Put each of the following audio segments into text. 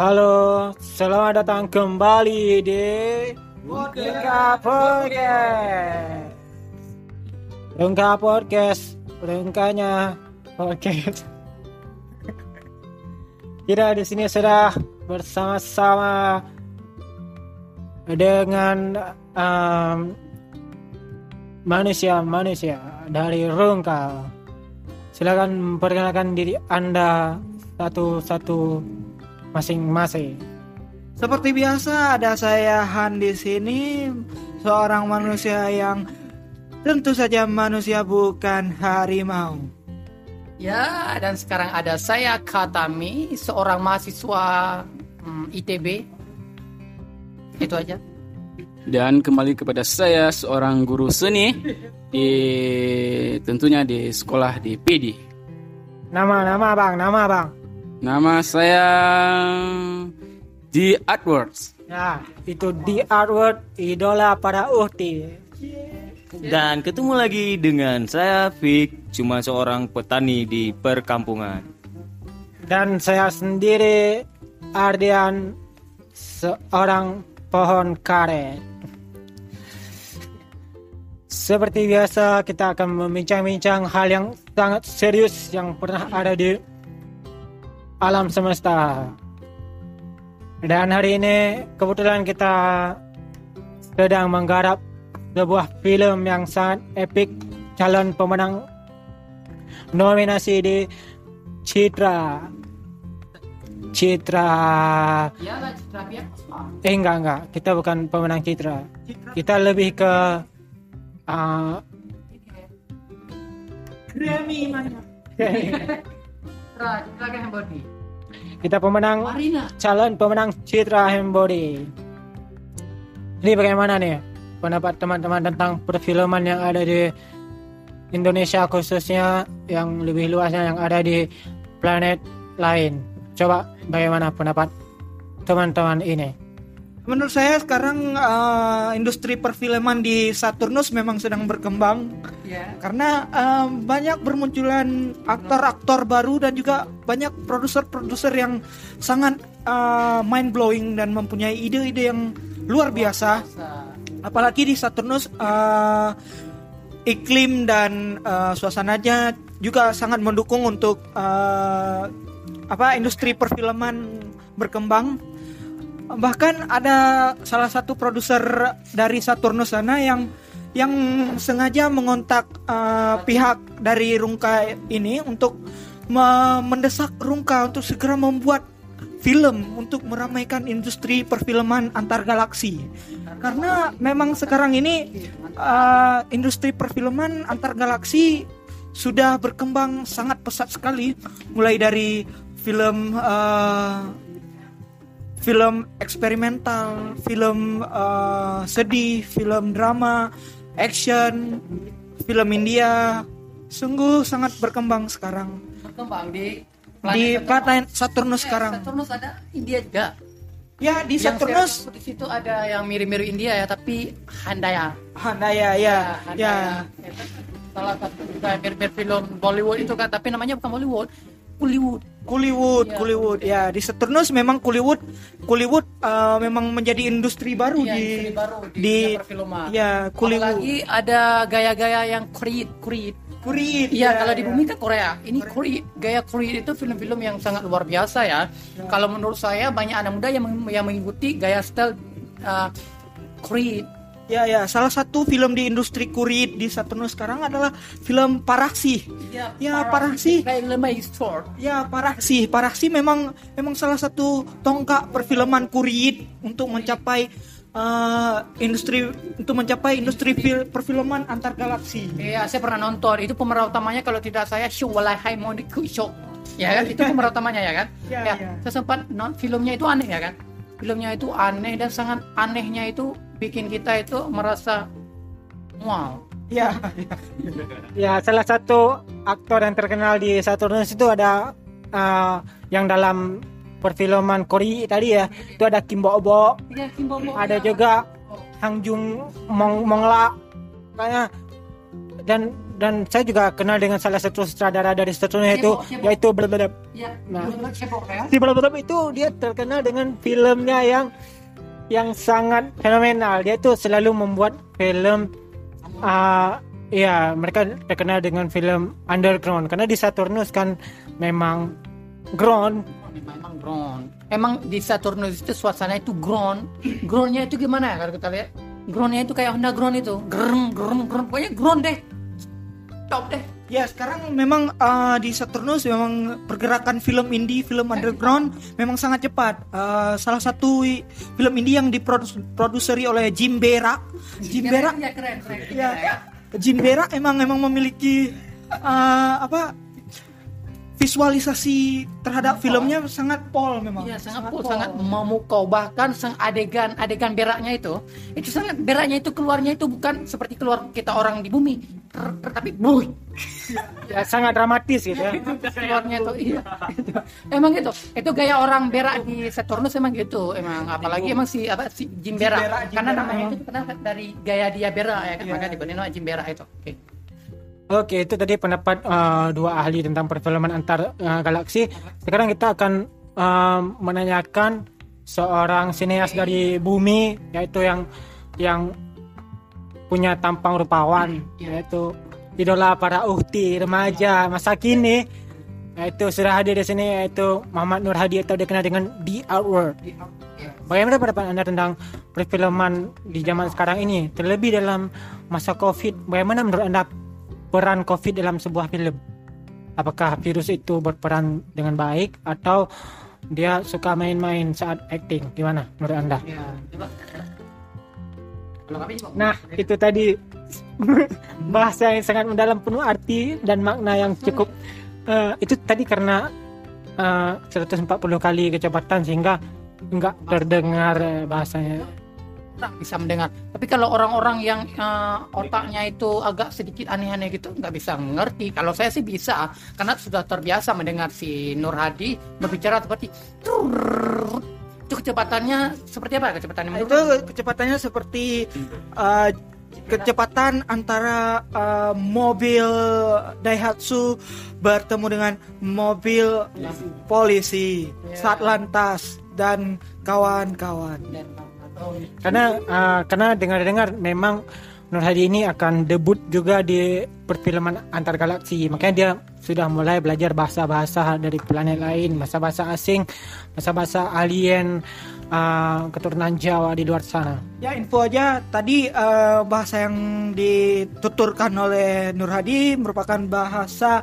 Halo, selamat datang kembali di Rungka Podcast. Rungka Podcast, rungkanya podcast. Kita di sini sudah bersama-sama dengan um, manusia-manusia dari Rungka. Silakan perkenalkan diri Anda satu-satu masing-masing. Seperti biasa ada saya Han di sini, seorang manusia yang tentu saja manusia bukan harimau. Ya, dan sekarang ada saya Katami, seorang mahasiswa hmm, ITB. Itu aja. Dan kembali kepada saya seorang guru seni di tentunya di sekolah di PD. Nama, nama bang, nama bang. Nama saya di AdWords. Ya, itu di artwork idola para uhti. Dan ketemu lagi dengan saya Fik, cuma seorang petani di perkampungan. Dan saya sendiri Ardian seorang pohon karet. Seperti biasa kita akan membincang-bincang hal yang sangat serius yang pernah ada di alam semesta. Dan hari ini kebetulan kita sedang menggarap sebuah film yang sangat epik calon pemenang nominasi di Citra Citra Ya, Biak. eh enggak enggak kita bukan pemenang Citra kita lebih ke uh, Grammy mana? Citra, Citra Gambody. Kita pemenang Marina. calon pemenang Citra Hembody. Ini bagaimana nih pendapat teman-teman tentang perfilman yang ada di Indonesia khususnya yang lebih luasnya yang ada di planet lain. Coba bagaimana pendapat teman-teman ini? Menurut saya sekarang eh, industri perfilman di Saturnus memang sedang berkembang Ya. karena eh, banyak bermunculan aktor-aktor baru dan juga banyak produser-produser yang sangat mind blowing dan mempunyai ide-ide yang luar biasa. apalagi di Saturnus eh, iklim dan eh, suasananya juga sangat mendukung untuk eh, apa industri perfilman berkembang bahkan ada salah satu produser dari Saturnus sana yang yang sengaja mengontak eh, pihak dari Rungka ini untuk me- mendesak Rungka untuk segera membuat film untuk meramaikan industri perfilman antar galaksi karena memang sekarang ini uh, industri perfilman antar galaksi sudah berkembang sangat pesat sekali. Mulai dari film uh, film eksperimental film uh, sedih film drama action film India sungguh sangat berkembang sekarang Berkembang di di Saturnus. planet Saturnus Eh, sekarang Saturnus ada India juga. ya di Yang Saturnus di situ ada yang mirip-mirip India ya, tapi Handaya. Handaya ya Handaya. ya Salah satu juga mirip-mirip film Bollywood itu kan, tapi namanya bukan Bollywood. Hollywood. Kuliwood, Iya. Kuliwood. Ya, di Saturnus memang Kuliwood, Kuliwood uh, memang menjadi industri baru Iya, di industri baru di, di perfilman. ya Kuliwood. Apalagi ada gaya-gaya yang Creed, Creed. Kurit. Iya, kalau di bumi kan Korea. Ini Creed, gaya Creed itu film-film yang sangat luar biasa ya. Kalau menurut saya banyak anak muda yang yang mengikuti gaya style uh. Ya, ya, salah satu film di industri kurit di Saturnus sekarang adalah film Paraksi. Ya, Ya, Paraksi. Ya, Paraksi. Paraksi memang memang salah satu tonggak perfilman kurit untuk mencapai uh, industri untuk mencapai industri fil- perfilman antar galaksi. Iya, saya pernah nonton. Itu pemeran utamanya kalau tidak saya Shu Walahai Moniku Show. Ya kan? Itu pemeran utamanya ya kan? Ya, ya, ya. Saya sempat non filmnya itu aneh ya kan? Filmnya itu aneh dan sangat anehnya itu bikin kita itu merasa wow. Ya, Ya salah satu aktor yang terkenal di Saturnus itu ada uh, yang dalam perfilman Korea tadi ya itu ada Kim Bo Bo Iya, Kim Bo Bo. ada juga Hang Jung Mong Mongla kayaknya dan dan saya juga kenal dengan salah satu sutradara dari Saturnus? Siapa? yaitu Blablabla. Ya, Nah. nah. ya. Si Blablabla itu dia terkenal dengan filmnya yang yang sangat fenomenal. Dia tuh selalu membuat film ah ya mereka terkenal dengan film underground karena di Saturnus kan memang ground Memang ground. Emang di Saturnus itu suasana itu ground. Groundnya itu gimana ya kalau kita lihat? Groundnya itu kayak Honda ground itu. Gereng, gereng, gereng. Pokoknya ground deh. Top deh. Ya sekarang memang uh, di Saturnus memang pergerakan film indie, film underground memang sangat cepat. Uh, salah satu film indie yang diproduseri oleh Jim Berak. Jim Berak, Ya keren, keren. ya, Jim Berak emang emang memiliki uh, apa visualisasi terhadap filmnya sangat pol memang. Iya sangat full, sangat memukau bahkan sang adegan adegan beraknya itu. Itu sangat beraknya itu keluarnya itu bukan seperti keluar kita orang di bumi. Ter- ter- tapi buih. Ya sangat dramatis gitu ya. keluarnya itu iya. Itu. emang gitu. Itu gaya orang berak di Saturnus emang gitu emang. Apalagi emang si apa si Jim Berak. Berak, Jim karena namanya itu kenal dari gaya dia berak ya kan? Maka dibenin nama Jim Berak itu. Oke Oke, itu tadi pendapat uh, dua ahli tentang perfilman antar uh, galaksi. Sekarang kita akan um, menanyakan seorang sineas dari bumi, yaitu yang yang punya tampang rupawan, yaitu idola para uhti remaja masa kini, yaitu sudah hadir di sini yaitu Muhammad Nur Hadi atau dikenal dengan The Outward. Bagaimana pendapat Anda tentang perfilman di zaman sekarang ini, terlebih dalam masa Covid? Bagaimana menurut Anda peran COVID dalam sebuah film? Apakah virus itu berperan dengan baik atau dia suka main-main saat acting? Gimana menurut Anda? ya coba Nah, itu tadi bahasa yang sangat mendalam penuh arti dan makna yang cukup eh, itu tadi karena eh, 140 kali kecepatan sehingga enggak terdengar eh, bahasanya. Orang bisa mendengar. Tapi kalau orang-orang yang eh, otaknya itu agak sedikit aneh-aneh gitu nggak bisa ngerti. Kalau saya sih bisa karena sudah terbiasa mendengar si Nur Hadi berbicara seperti "Turr." itu kecepatannya seperti apa kecepatannya menurut Itu kecepatannya seperti uh, kecepatan antara uh, mobil Daihatsu bertemu dengan mobil polisi, satlantas dan kawan-kawan. Karena eh, karena dengar-dengar memang Nur Hadi ini akan debut juga di perfilman antar galaksi. Makanya dia sudah mulai belajar bahasa-bahasa dari planet lain, bahasa-bahasa asing, bahasa-bahasa alien eh, keturunan Jawa di luar sana. Ya info aja tadi uh, bahasa yang dituturkan oleh Nur Hadi merupakan bahasa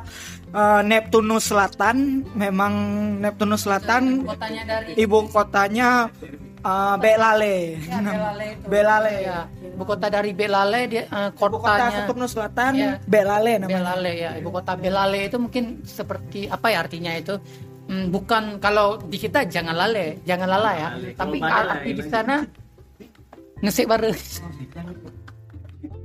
uh, Neptunus Selatan. Memang Neptunus Selatan kotanya dari ibu kotanya uh, Belale. Ya, Belale itu. Belale. ya, ibu kota dari Belale dia eh, Ibu kota kotanya Neptunus Selatan Ya. Belale namanya. Belale ya ibu kota Belale itu mungkin seperti apa ya artinya itu Hmm, bukan kalau di kita jangan lale jangan lala ya tapi arti di sana ngesek baru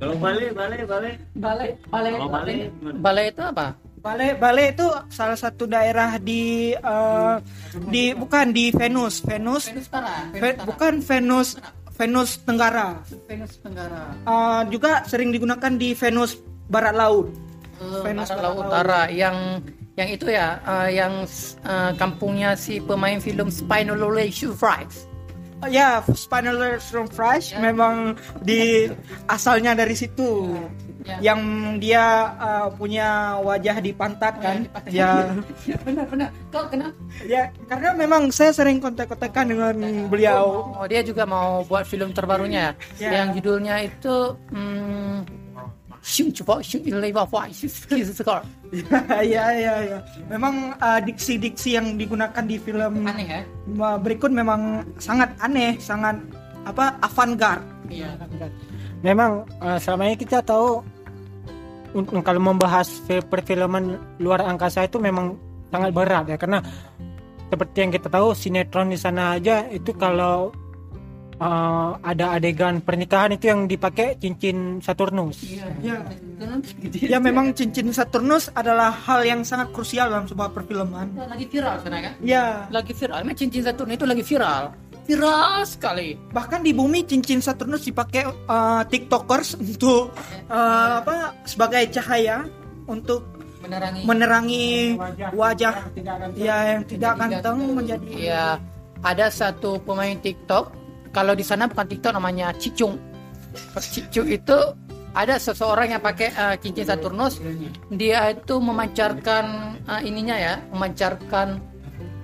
Kalau balik, balik, balik. bale bale Kalau balik, bale itu apa Bale Bale itu salah satu daerah di uh, di bukan di Venus, Venus, Venus Utara Ve- bukan Venus Venus Tenggara. Venus Tenggara. Uh, juga sering digunakan di Venus Barat Laut. Eh, Venus Barat Barat Laut. Utara yang yang itu ya eh, yang eh, kampungnya si pemain film Spinal Fries Oh, ya, Spinal from Fresh memang di asalnya dari situ. Ya. Yang dia uh, punya wajah di pantat kan? Ya, ya benar benar kau kenal ya karena memang saya sering kontak-kontakan dengan beliau. Oh, dia juga mau buat film terbarunya ya. Ya. Yang judulnya itu hmm, Shung Coba Shung Ilaiwa Fai Sekar. ya, ya, ya. Memang uh, diksi-diksi yang digunakan di film Aneh ya? uh, berikut memang sangat aneh, sangat apa avant-garde. Iya. Memang eh, selama ini kita tahu kalau membahas fi- perfilman luar angkasa itu memang sangat berat ya karena seperti yang kita tahu sinetron di sana aja itu kalau eh, ada adegan pernikahan itu yang dipakai cincin Saturnus. Iya. Ya. Ya memang cincin Saturnus adalah hal yang sangat krusial dalam sebuah perfilman. Lagi viral sana kan? Ya, Lagi viral. Emang cincin Saturn itu lagi viral. Viral sekali. Bahkan di bumi cincin Saturnus dipakai eh, TikTokers untuk eh, apa sebagai cahaya untuk Menerangi. menerangi wajah tidak akan ya yang tidak ganteng menjadi Iya, ada satu pemain TikTok. Kalau di sana bukan TikTok namanya Cicung. Cicung itu ada seseorang yang pakai uh, cincin Saturnus. Dia itu memancarkan uh, ininya ya, memancarkan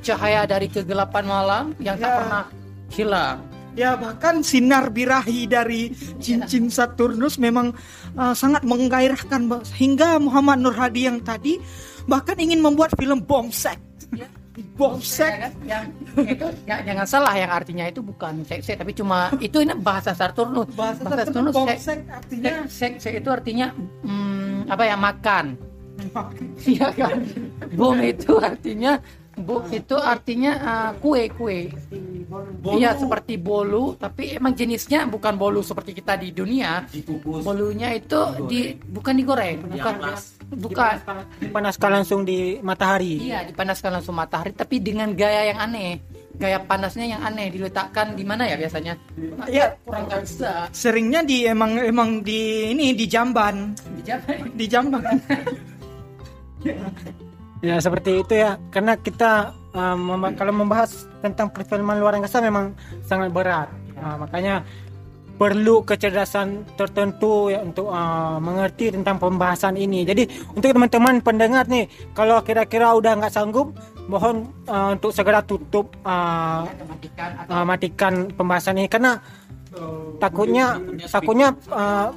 cahaya dari kegelapan malam yang tak Ya. pernah hilang. Ya bahkan sinar birahi dari cincin Saturnus memang uh, sangat menggairahkan hingga Muhammad Nur Hadi yang tadi bahkan ingin membuat film bombsek. Ya. Bombsek. Ya kan? Yang itu ya, jangan salah yang artinya itu bukan seks tapi cuma itu ini bahasa Saturnus. Bahasa Saturnus seks- bombsek artinya seks itu artinya hmm, apa ya makan. Iya kan. Bom itu artinya bom itu artinya uh, kue kue. Iya seperti bolu tapi emang jenisnya bukan bolu seperti kita di dunia. Bolunya itu di bukan digoreng, bukan bukan. dipanaskan langsung di matahari. Iya dipanaskan langsung matahari tapi dengan gaya yang aneh. Gaya panasnya yang aneh diletakkan di mana ya biasanya? Ya. kurang bisa. seringnya di emang emang di ini di jamban, Dijaga. di jamban. Ya seperti itu ya, karena kita uh, memba- kalau membahas tentang perfilman luar angkasa memang sangat berat. Uh, makanya perlu kecerdasan tertentu ya untuk uh, mengerti tentang pembahasan ini. Jadi untuk teman-teman pendengar nih, kalau kira-kira udah nggak sanggup, mohon uh, untuk segera tutup uh, Matikan atau uh, matikan pembahasan ini karena takutnya takutnya uh,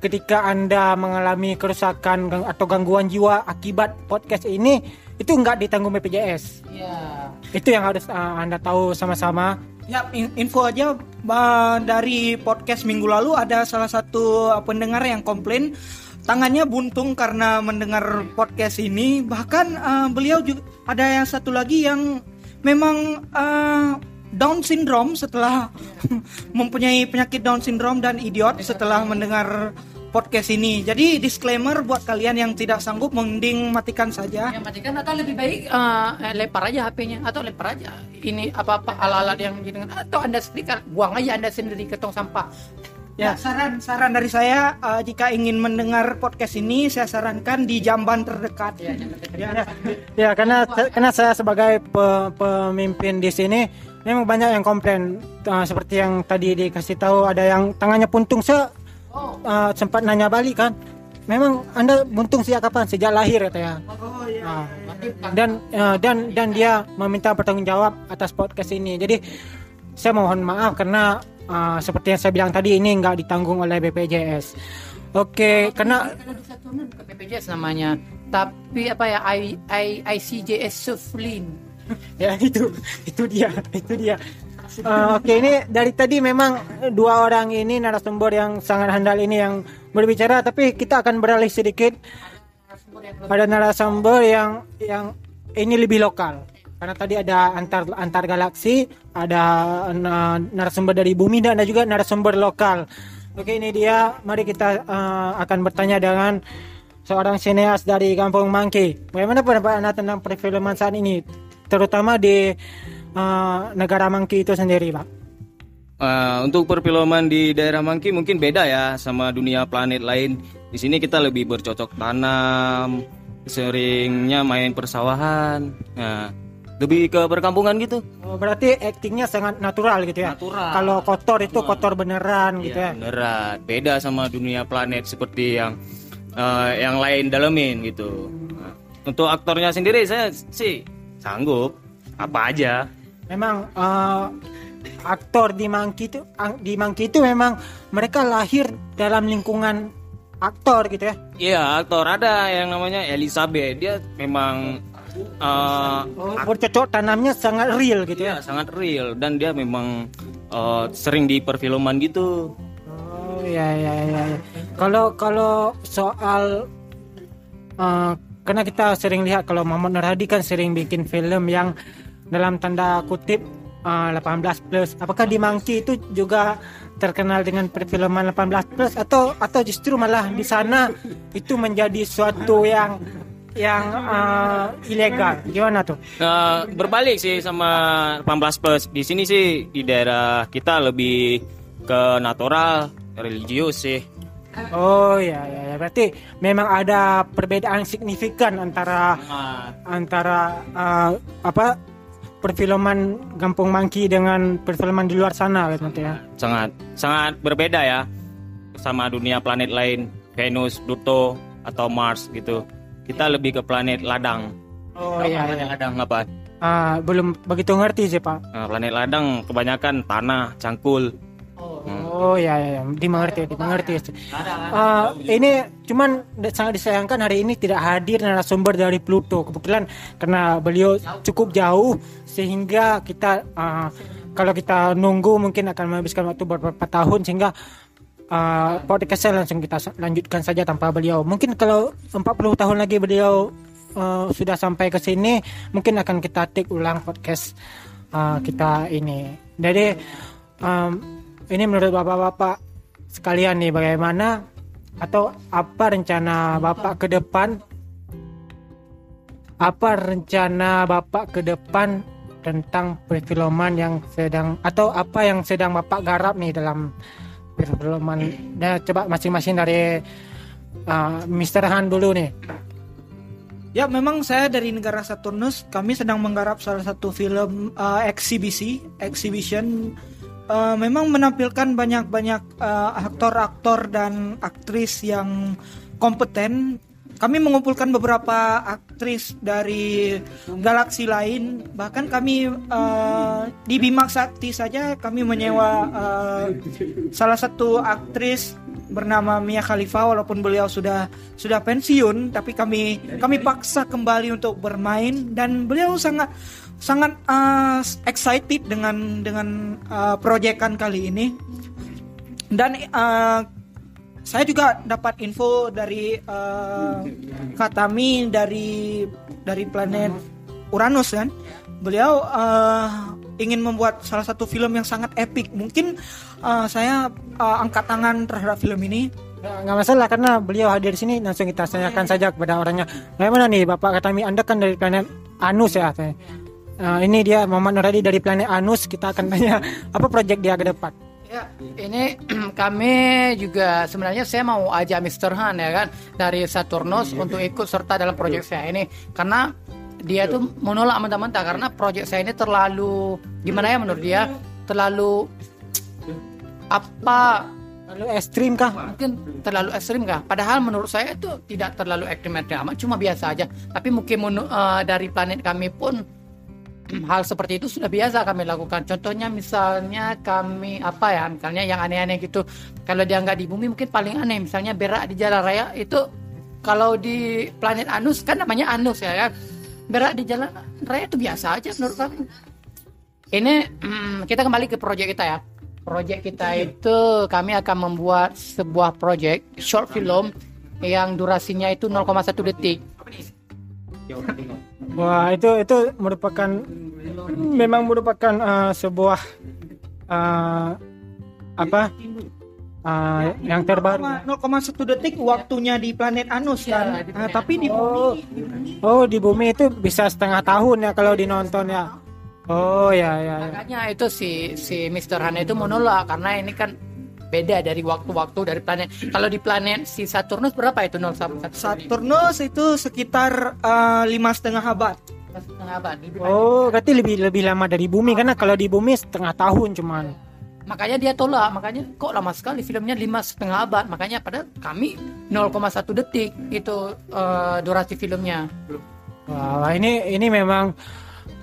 ketika anda mengalami kerusakan atau gangguan jiwa akibat podcast ini itu nggak ditanggung BPJS Iya. itu yang harus uh, anda tahu sama-sama Ya, in- info aja bah, dari podcast minggu lalu ada salah satu uh, pendengar yang komplain tangannya buntung karena mendengar podcast ini. Bahkan uh, beliau juga ada yang satu lagi yang memang uh, Down syndrome setelah mempunyai penyakit Down syndrome dan idiot setelah mendengar podcast ini. Jadi disclaimer buat kalian yang tidak sanggup mending matikan saja. yang matikan atau lebih baik eh, lempar aja HP-nya atau lempar aja ini apa-apa alat-alat yang gitu atau anda sendiri kan, buang aja anda sendiri ke tong sampah Ya, saran saran dari saya uh, jika ingin mendengar podcast ini saya sarankan di jamban terdekat. ya, dekat- Ya, ya karena karena saya sebagai pe- pemimpin di sini memang banyak yang komplain uh, seperti yang tadi dikasih tahu ada yang tangannya puntung saya oh uh, sempat nanya balik kan memang anda buntung sejak kapan sejak lahir katanya Oh iya. Ah. bukan- dan uh, dan dan dia meminta pertanggung jawab atas podcast ini. Jadi saya mohon maaf karena uh, seperti yang saya bilang tadi ini nggak ditanggung oleh BPJS. Oke, karena di Saturnus bukan BPJS namanya tapi apa ya I, I, ICJS Suflin ya itu itu dia itu dia. Uh, Oke ini dari tadi memang dua orang ini narasumber yang sangat handal ini yang berbicara tapi kita akan beralih sedikit ada narasumber yang yang ini lebih lokal. Karena tadi ada antar antar galaksi ada na- narasumber dari bumi dan ada juga narasumber lokal. Oke ini dia. Mari kita eh, akan bertanya dengan seorang sineas dari Kampung Mangki bagaimana pendapat anda tentang perfilman saat ini terutama di eh, negara Mangki itu sendiri pak Eh, untuk perfilman di daerah Mangki mungkin beda ya sama dunia planet lain. Di sini kita lebih bercocok tanam, seringnya main persawahan. Nah, lebih ke perkampungan gitu. Oh, berarti aktingnya sangat natural gitu ya Natural. kalau kotor itu kotor beneran gitu ya Iya, beneran. Beda sama dunia planet seperti yang eh, yang lain dalemin gitu. Nah, untuk aktornya sendiri saya sih sanggup apa aja. memang eh, aktor di Mangki itu di Mangki itu memang mereka lahir dalam lingkungan aktor gitu ya. Iya, aktor ada yang namanya Elizabeth. Dia memang eh, Bercocok tanamnya sangat real gitu ya. Iya, sangat real dan dia memang eh, sering di perfilman gitu. Oh iya iya iya. iya. Kalau kalau soal eh, karena kita sering lihat kalau Muhammad Nur Hadi kan sering bikin film yang dalam tanda kutip eh, 18 plus. Apakah di Mangki itu juga terkenal dengan perfilman 18 plus atau atau justru malah di sana itu menjadi suatu yang yang eh, ilegal. Gimana tuh? Nah, berbalik sih sama 18 plus. Di sini sih di daerah kita lebih ke natural, religius sih. Oh ya ya ya berarti memang ada perbedaan signifikan antara antara eh, apa perfilman Kampung Mangki dengan perfilman di luar sana gitu nanti ya. Sangat sangat berbeda ya sama dunia planet lain, Venus, Pluto atau Mars gitu. Kita lebih ke planet ladang. Oh iya planet iya. ladang apa? Ah, belum begitu ngerti sih Pak. Nah, planet ladang kebanyakan tanah, cangkul. Oh ya ya, ya. dimengerti dimengerti. Ah, ini cuman sangat disayangkan hari ini tidak hadir narasumber dari Pluto. Kebetulan karena beliau cukup jauh sehingga kita ah, kalau kita nunggu mungkin akan menghabiskan waktu beberapa tahun sehingga ah, podcastnya langsung kita lanjutkan saja tanpa beliau. Mungkin kalau 40 tahun lagi beliau ah, sudah sampai ke sini mungkin akan kita take ulang podcast ah, kita ini. Jadi um, ini menurut bapak-bapak sekalian nih bagaimana atau apa rencana bapak ke depan? Apa rencana bapak ke depan tentang perfilman yang sedang atau apa yang sedang bapak garap nih dalam perfilman? Nah, coba masing-masing dari uh, Mr. Han dulu nih. Ya, memang saya dari negara Saturnus. Kami sedang menggarap salah satu film uh, eksibisi, exhibition. Uh, memang menampilkan banyak-banyak uh, aktor-aktor dan aktris yang kompeten. Kami mengumpulkan beberapa aktris dari galaksi lain. Bahkan kami uh, di Bima Sakti saja kami menyewa uh, salah satu aktris bernama Mia Khalifa walaupun beliau sudah sudah pensiun tapi kami kami paksa kembali untuk bermain dan beliau sangat sangat uh, excited dengan dengan uh, proyekan kali ini dan uh, saya juga dapat info dari uh, Katami dari dari planet Uranus kan beliau uh, ingin membuat salah satu film yang sangat epic mungkin uh, saya uh, angkat tangan terhadap film ini Nggak masalah karena beliau hadir di sini langsung kita tanyakan saja kepada orangnya. Bagaimana nih Bapak Katami? Anda kan dari planet Anus ya. Nah, ini dia Muhammad Nuradi dari planet Anus. Kita akan tanya apa proyek dia ke depan. Ya, ini kami juga sebenarnya saya mau ajak Mr. Han ya kan dari Saturnus untuk ikut serta dalam proyek saya ini karena dia tuh menolak mentah-mentah karena proyek saya ini terlalu gimana ya menurut dia terlalu apa Lalu ekstrim kah? mungkin terlalu ekstrim kah? Padahal menurut saya itu tidak terlalu ekstrim amat, cuma biasa aja. Tapi mungkin eh, dari planet kami pun hal seperti itu sudah biasa kami lakukan. Contohnya misalnya kami apa ya, misalnya yang aneh-aneh gitu. Kalau dia nggak di bumi mungkin paling aneh, misalnya berak di jalan raya itu kalau di planet Anus kan namanya Anus ya kan. Berak di jalan raya itu biasa aja menurut kami. Ini mm, kita kembali ke proyek kita ya. Proyek kita itu kami akan membuat sebuah proyek short film yang durasinya itu 0,1 detik. Wah itu itu merupakan memang merupakan uh, sebuah uh, apa uh, yang terbaru. 0,1 detik waktunya di planet Anus kan di Ah, planet tapi di Oh. bumi Oh di bumi itu bisa setengah tahun ya kalau dinonton ya. Oh ya ya. ya. Makanya itu si si Mr. Han itu menolak karena ini kan beda dari waktu-waktu dari planet. Kalau di planet si Saturnus berapa itu 0,1 Saturnus itu sekitar eh, lima setengah abad setengah abad. Oh berarti lebih lebih lama dari bumi karena kalau di bumi setengah tahun cuman. Makanya dia tolak, makanya kok lama sekali filmnya lima setengah abad. Makanya pada kami 0,1 detik itu eh, durasi filmnya. Wah ini ini memang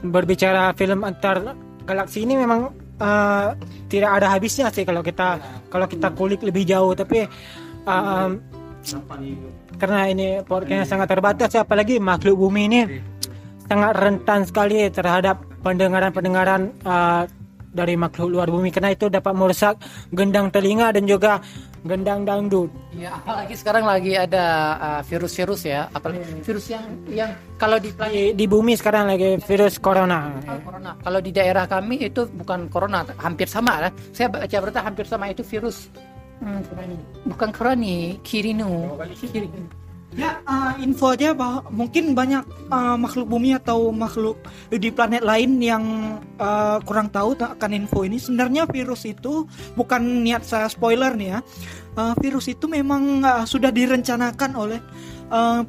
berbicara film antar galaksi ini memang uh, tidak ada habisnya sih kalau kita kalau kita kulik lebih jauh tapi um, karena ini podcastnya sangat terbatas ya, apalagi makhluk bumi ini sangat rentan sekali terhadap pendengaran-pendengaran uh, dari makhluk luar bumi karena itu dapat merusak gendang telinga dan juga gendang dangdut. Ya, apalagi sekarang lagi ada uh, virus-virus ya, apalagi virus yang yang kalau di Di, di bumi sekarang lagi virus corona. corona. Kalau di daerah kami itu bukan corona, hampir sama lah. Saya baca berita hampir sama itu virus. Hmm, bukan corona, kirinu. Kiri- Ya, uh, info aja bahwa mungkin banyak uh, makhluk bumi atau makhluk di planet lain yang uh, kurang tahu akan info ini. Sebenarnya virus itu bukan niat saya spoiler nih ya. Uh, virus itu memang uh, sudah direncanakan oleh uh,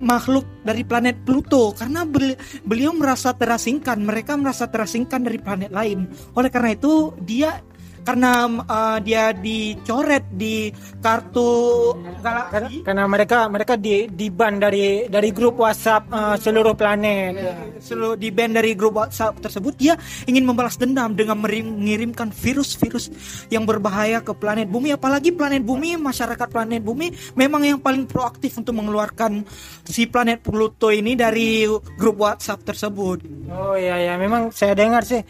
makhluk dari planet Pluto karena beli- beliau merasa terasingkan, mereka merasa terasingkan dari planet lain. Oleh karena itu dia karena uh, dia dicoret di kartu karena, galaksi. karena mereka mereka di di ban dari dari grup WhatsApp uh, seluruh planet. seluruh di band dari grup WhatsApp tersebut dia ingin membalas dendam dengan mengirimkan virus-virus yang berbahaya ke planet bumi. Apalagi planet bumi masyarakat planet bumi memang yang paling proaktif untuk mengeluarkan si planet Pluto ini dari grup WhatsApp tersebut. Oh iya ya, memang saya dengar sih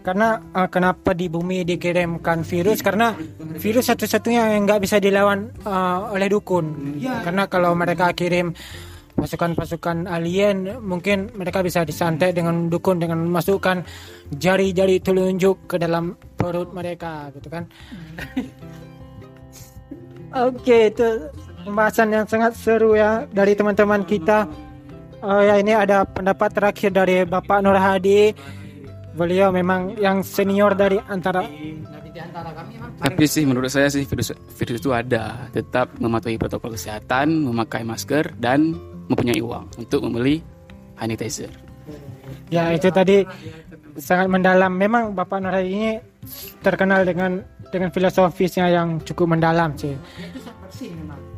karena uh, kenapa di bumi dikirimkan virus karena virus satu-satunya yang nggak bisa dilawan uh, oleh dukun. Karena kalau mereka kirim pasukan-pasukan alien mungkin mereka bisa disantet dengan dukun dengan memasukkan jari-jari telunjuk ke dalam perut mereka gitu kan. Oke, itu pembahasan yang sangat seru ya dari teman-teman kita. Oh ya ini ada pendapat terakhir dari Bapak Nur Hadi. Beliau memang yang senior dari antara Dari di antara kami memang Tapi sih menurut saya sih virus virus itu ada. Tetap mematuhi protokol kesehatan, memakai masker dan mempunyai uang untuk membeli sanitizer. ya itu tadi sangat mendalam. Memang Bapak Nur Hadi ini terkenal dengan dengan filosofisnya yang cukup mendalam sih. itu sangat bersih memang.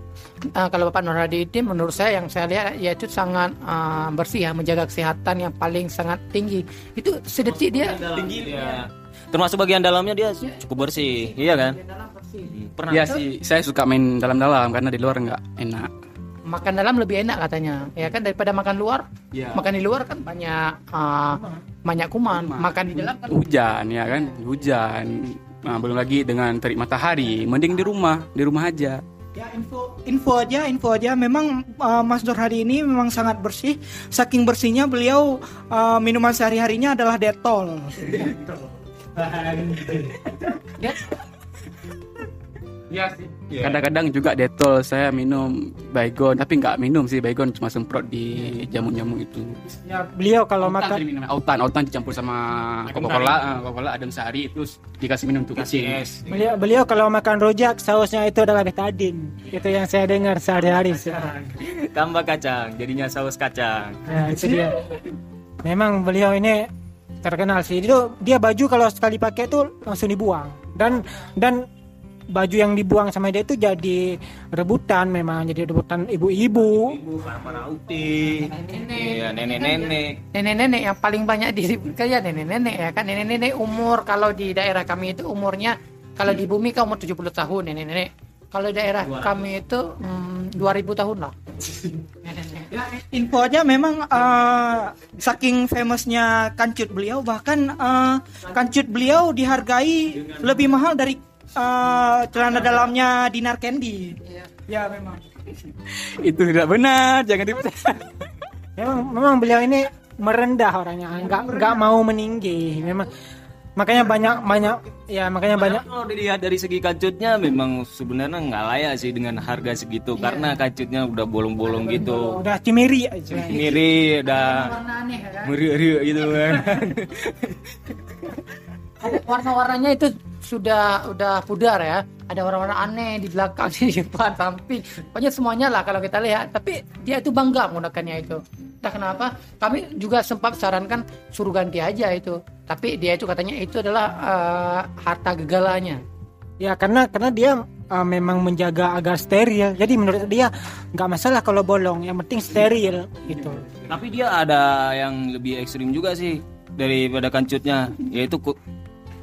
Ah, kalau Bapak Nur Hadi ini menurut saya yang saya lihat yaitu sangat ah, bersih ya menjaga kesehatan yang paling sangat tinggi itu sedetik dia Ya. Termasuk bagian dalamnya dia cukup bersih, iya kan? dalam bersih Pernah. Ya sih, saya suka main dalam-dalam karena di luar nggak enak. makan dalam lebih enak katanya ya kan daripada makan luar Ya. makan di luar kan banyak ah, banyak kuman makan di dalam kan Hujan ya kan, hujan. Nah, belum lagi dengan terik matahari, mending di rumah, di rumah aja. Ya info info aja info aja. Memang uh, Mas Nur Hadi ini memang sangat bersih. Saking bersihnya beliau uh, minuman sehari harinya adalah detol ya, Iya sih. Kadang-kadang juga detol saya minum baygon, tapi nggak minum sih baygon cuma semprot di jamu-jamu itu. Ya beliau kalau makan autan, autan dicampur sama Coca-Cola, ah, Coca-Cola adem sehari terus dikasih minum tuh kucing. beliau, beliau kalau makan rojak sausnya itu adalah betadin. Itu yang saya dengar sehari-hari. Tambah kacang, jadinya saus kacang. Ya, itu dia. Memang beliau ini terkenal sih. Itu dia baju kalau sekali pakai itu langsung dibuang. Dan dan baju yang dibuang sama dia itu jadi rebutan memang jadi rebutan ibu-ibu. Ibu para uti, iya nenek-nenek. nenek-nenek. Yang paling banyak di kayak nenek-nenek ya kan. Nenek-nenek umur kalau di daerah kami itu umurnya kalau di bumi kan umur 70 tahun nenek-nenek. Kalau di daerah kami itu hmm, 2000 tahun lah. Ya, info aja memang uh, saking famousnya kancut beliau bahkan uh, kancut beliau dihargai lebih mahal dari uh, celana dalamnya Dinar Candy. Ya memang. Itu tidak benar, jangan dipercaya. Memang memang beliau ini merendah orangnya, nggak nggak mau meninggi. Memang makanya banyak banyak ya makanya banyak Kalau dilihat dari segi kacutnya memang sebenarnya nggak layak sih dengan harga segitu karena kacutnya udah bolong-bolong gitu. udah cimiri aja. Miri udah ya kan meri gitu kan. ada warna-warnanya itu sudah udah pudar ya. Ada warna-warna aneh di belakang di depan samping. Pokoknya semuanya lah kalau kita lihat. Tapi dia itu bangga menggunakannya itu. Entah kenapa kami juga sempat sarankan suruh ganti aja itu. Tapi dia itu katanya itu adalah eh, harta gegalanya. Ya karena karena dia uh, memang menjaga agar steril. Jadi menurut dia nggak masalah kalau bolong, yang penting steril gitu. Tapi dia ada yang lebih ekstrim juga sih daripada kancutnya yaitu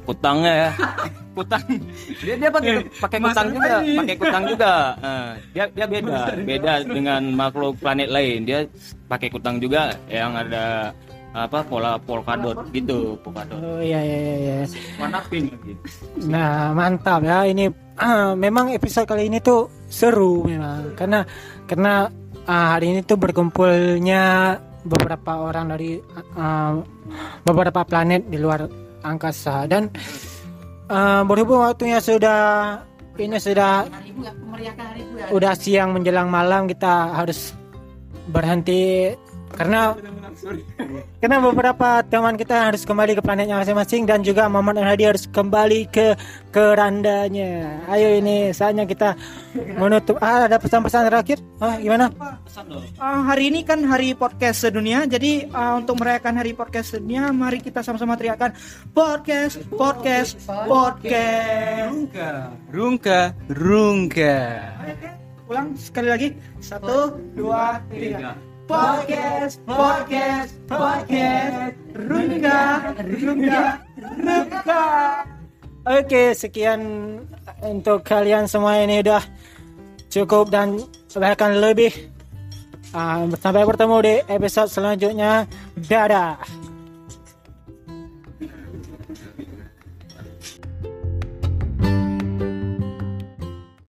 kutangnya ya. Kutang. Dia dia pakai pakai kutang juga, pakai kutang juga. Nah, dia dia beda, beda dengan makhluk planet lain. Dia pakai kutang juga yang ada apa pola polkadot gitu, polkadot. Oh iya iya iya. iya. Warna pink lagi. Nah mantap ya ini ah, memang episode kali ini tuh seru memang karena karena ah, hari ini tuh berkumpulnya beberapa orang dari ah, beberapa planet di luar angkasa dan ah, berhubung waktunya sudah ini sudah ya, ya. udah siang menjelang malam kita harus berhenti karena karena beberapa teman kita harus kembali ke planetnya masing-masing dan juga Muhammad dan Hadi harus kembali ke kerandanya. Ayo ini saatnya kita menutup. Ah, ada pesan-pesan terakhir? Ah, gimana? Ah, hari ini kan hari podcast sedunia. Jadi ah, untuk merayakan hari podcast sedunia, mari kita sama-sama teriakkan podcast, podcast, podcast. Rungka, rungka. Ulang sekali lagi. Satu, dua, tiga. Podcast, podcast, podcast. Rungga, rungga, rungga. Oke, sekian untuk kalian semua ini udah cukup dan bahkan lebih. Ah, sampai bertemu di episode selanjutnya. Dadah.